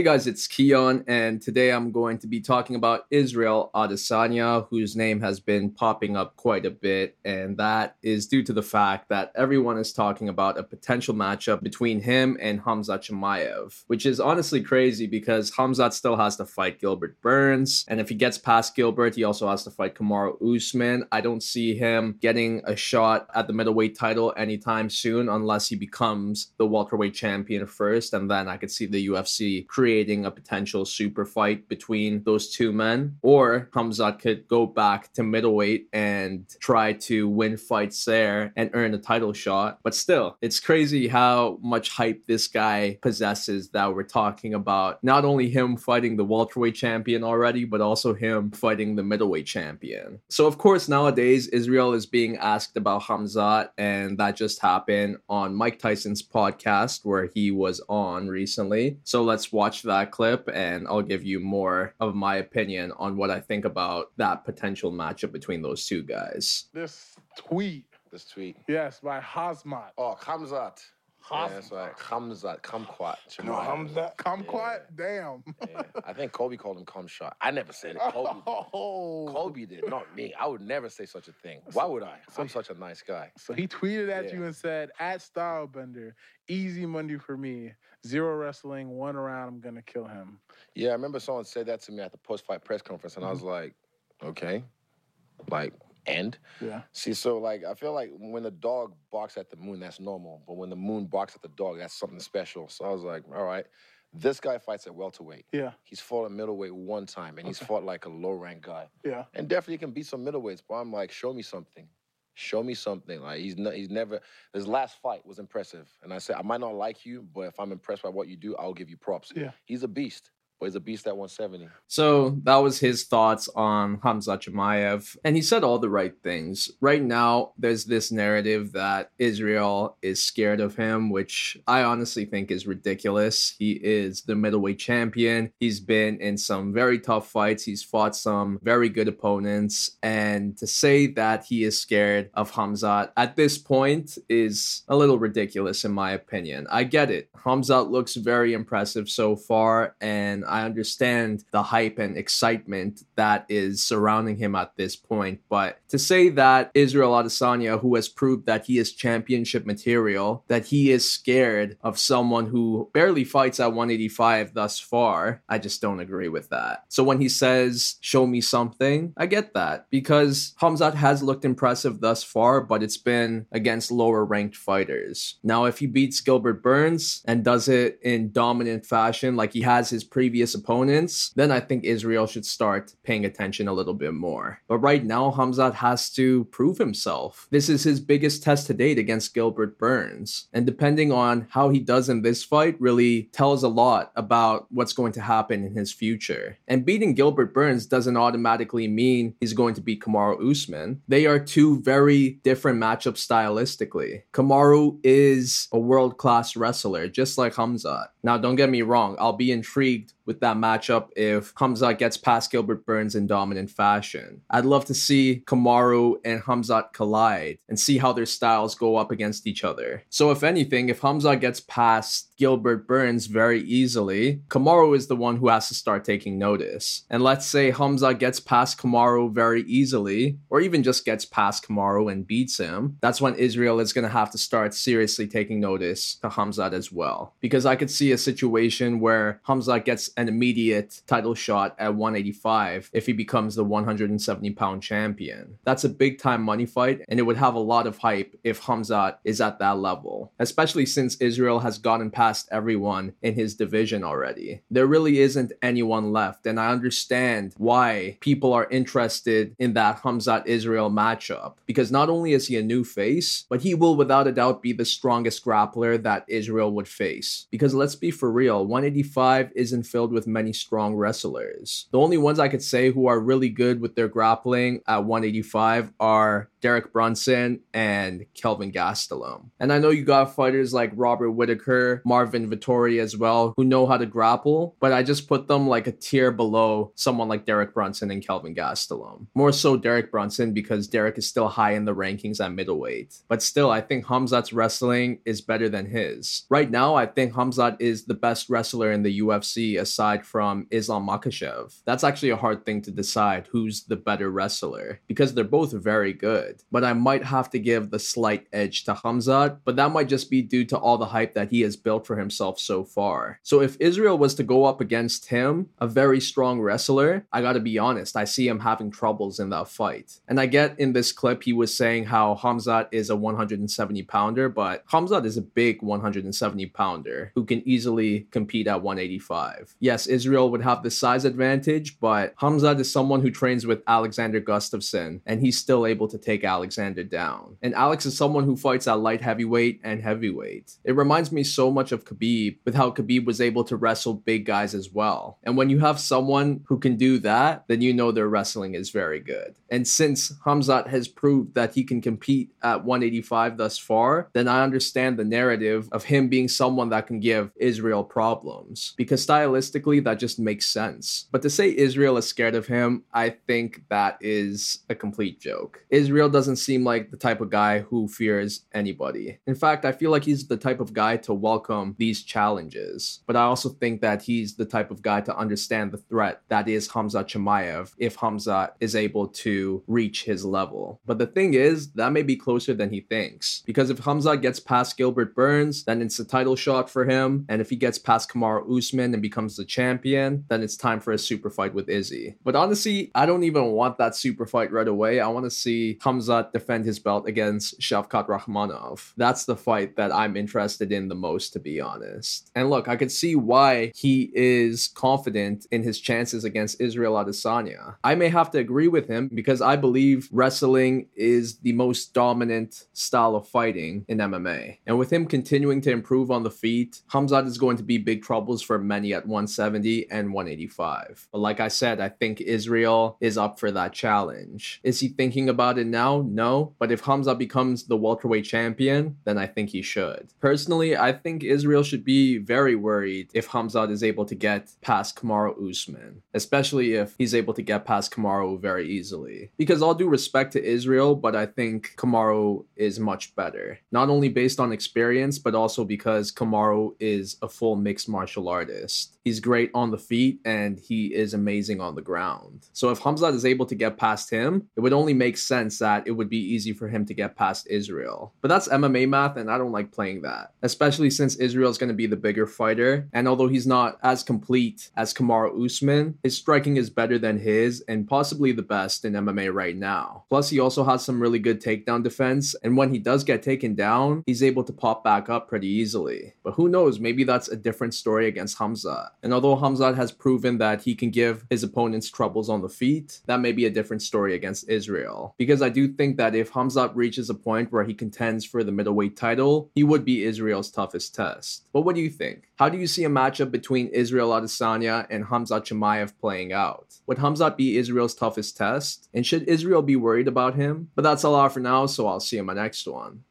Hey guys, it's Keon, and today I'm going to be talking about Israel Adesanya, whose name has been popping up quite a bit, and that is due to the fact that everyone is talking about a potential matchup between him and Hamzat Chimaev, which is honestly crazy because Hamzat still has to fight Gilbert Burns, and if he gets past Gilbert, he also has to fight Kamaru Usman. I don't see him getting a shot at the middleweight title anytime soon unless he becomes the welterweight champion first, and then I could see the UFC creating a potential super fight between those two men. Or Hamzat could go back to middleweight and try to win fights there and earn a title shot. But still, it's crazy how much hype this guy possesses that we're talking about. Not only him fighting the welterweight champion already, but also him fighting the middleweight champion. So, of course, nowadays, Israel is being asked about Hamzat, and that just happened on Mike Tyson's podcast where he was on recently. So, let's watch watch that clip and I'll give you more of my opinion on what I think about that potential matchup between those two guys. This tweet. This tweet. Yes, by Hazmat. Oh, Khamzat. Yeah, that's right. Khamzat. Kumquat. No, Hamzat. Kumquat? Yeah. Damn. yeah. I think Kobe called him Kumshot. I never said it. Kobe. Oh. Kobe did, not me. I would never say such a thing. Why would I? I'm such a nice guy. So he tweeted at Yeah. you and said, at Stylebender, easy Monday for me. Zero wrestling, one round, I'm gonna kill him. Yeah, I remember someone said that to me at the post-fight press conference, and I was mm-hmm. like, okay, like, and Yeah. see, so like, I feel like when the dog barks at the moon, that's normal, but when the moon barks at the dog, that's something special. So I was like, all right, this guy fights at welterweight. Yeah. He's fought at middleweight one time, and he's Okay. fought like a low-rank guy. Yeah. and definitely can beat some middleweights. But I'm like, show me something. Show me something. Like he's not, he's never. His last fight was impressive, and I said I might not like you, but if I'm impressed by what you do, I'll give you props. Yeah. He's a beast, but he's a beast at 170. So that was his thoughts on Hamzat Chimaev, and he said all the right things. Right now, there's this narrative that Israel is scared of him, which I honestly think is ridiculous. He is the middleweight champion. He's been in some very tough fights. He's fought some very good opponents, and to say that he is scared of Hamzat at this point is a little ridiculous, in my opinion. I get it. Hamzat looks very impressive so far, and I understand the hype and excitement that is surrounding him at this point. But to say that Israel Adesanya, who has proved that he is championship material, that he is scared of someone who barely fights at 185 thus far, I just don't agree with that. So when he says, show me something, I get that because Hamzat has looked impressive thus far, but it's been against lower ranked fighters. Now, if he beats Gilbert Burns and does it in dominant fashion like he has his previous opponents, then I think Israel should start paying attention a little bit more. But right now, Hamzat has to prove himself. This is his biggest test to date against Gilbert Burns. And depending on how he does in this fight, really tells a lot about what's going to happen in his future. And beating Gilbert Burns doesn't automatically mean he's going to beat Kamaru Usman. They are two very different matchups stylistically. Kamaru is a world class wrestler, just like Hamzat. Now, don't get me wrong, I'll be intrigued with that matchup if Hamzat gets past Gilbert Burns in dominant fashion. I'd love to see Kamaru and Hamzat collide and see how their styles go up against each other. So, if anything, if Hamzat gets past Gilbert Burns very easily, Kamaru is the one who has to start taking notice. And let's say Hamzat gets past Kamaru very easily, or even just gets past Kamaru and beats him, that's when Israel is going to have to start seriously taking notice to Hamzat as well. Because I could see a situation where Hamzat gets an immediate title shot at 185 if he becomes the 170 pound champion. That's a big time money fight, and it would have a lot of hype if Hamzat is at that level, especially since Israel has gotten past everyone in his division already. There really isn't anyone left, and I understand why people are interested in that Hamzat Israel matchup because not only is he a new face, but he will without a doubt be the strongest grappler that Israel would face. Because let's be for real, 185 isn't filled with many strong wrestlers. The only ones I could say who are really good with their grappling at 185 are Derek Brunson, and Kelvin Gastelum. And I know you got fighters like Robert Whitaker, Marvin Vettori as well, who know how to grapple, but I just put them like a tier below someone like Derek Brunson and Kelvin Gastelum. More so Derek Brunson because Derek is still high in the rankings at middleweight. But still, I think Hamzat's wrestling is better than his. Right now, I think Hamzat is the best wrestler in the UFC aside from Islam Makhachev. That's actually a hard thing to decide who's the better wrestler because they're both very good. But I might have to give the slight edge to Hamzat, but that might just be due to all the hype that he has built for himself so far. So if Israel was to go up against him, a very strong wrestler, I gotta be honest, I see him having troubles in that fight. And I get in this clip he was saying how Hamzat is a 170 pounder, but Hamzat is a big 170 pounder who can easily compete at 185. Yes, Israel would have the size advantage, but Khamzat is someone who trains with Alexander Gustafsson, and he's still able to take Alexander down. And Alex is someone who fights at light heavyweight and heavyweight. It reminds me so much of Khabib, with how Khabib was able to wrestle big guys as well. And when you have someone who can do that, then you know their wrestling is very good. And since Hamzat has proved that he can compete at 185 thus far, then I understand the narrative of him being someone that can give Israel problems. Because stylistically, that just makes sense. But to say Israel is scared of him, I think that is a complete joke. Israel doesn't seem like the type of guy who fears anybody. In fact, I feel like he's the type of guy to welcome these challenges. But I also think that he's the type of guy to understand the threat that is Hamza Chimaev if Hamza is able to reach his level. But the thing is, that may be closer than he thinks. Because if Hamza gets past Gilbert Burns, then it's a title shot for him. And if he gets past Kamaru Usman and becomes the champion, then it's time for a super fight with Izzy. But honestly, I don't even want that super fight right away. I want to see Khamzat defend his belt against Shavkat Rakhmonov. That's the fight that I'm interested in the most, to be honest. And look, I could see why he is confident in his chances against Israel Adesanya. I may have to agree with him because I believe wrestling is the most dominant style of fighting in MMA. And with him continuing to improve on the feet, Khamzat is going to be big troubles for many at 170 and 185. But like I said, I think Israel is up for that challenge. Is he thinking about it now? No. But if Khamzat becomes the welterweight champion, then I think he should. Personally, I think Israel should be very worried if Khamzat is able to get past Kamaru Usman, especially if he's able to get past Kamaru very easily. Because all due respect to Israel, but I think Kamaru is much better. Not only based on experience, but also because Kamaru is a full mixed martial artist. He's great on the feet and he is amazing on the ground. So if Khamzat is able to get past him, it would only make sense that it would be easy for him to get past Israel. But that's MMA math and I don't like playing that, especially since Israel is going to be the bigger fighter. And although he's not as complete as Kamaru Usman, his striking is better than his and possibly the best in MMA right now. Plus, he also has some really good takedown defense. And when he does get taken down, he's able to pop back up pretty easily. But who knows, maybe that's a different story against And although Khamzat has proven that he can give his opponents troubles on the feet, that may be a different story against Israel. Because I do think that if Khamzat reaches a point where he contends for the middleweight title, he would be Israel's toughest test. But what do you think? How do you see a matchup between Israel Adesanya and Khamzat Chimaev playing out? Would Khamzat be Israel's toughest test? And should Israel be worried about him? But that's all I for now, so I'll see you in my next one.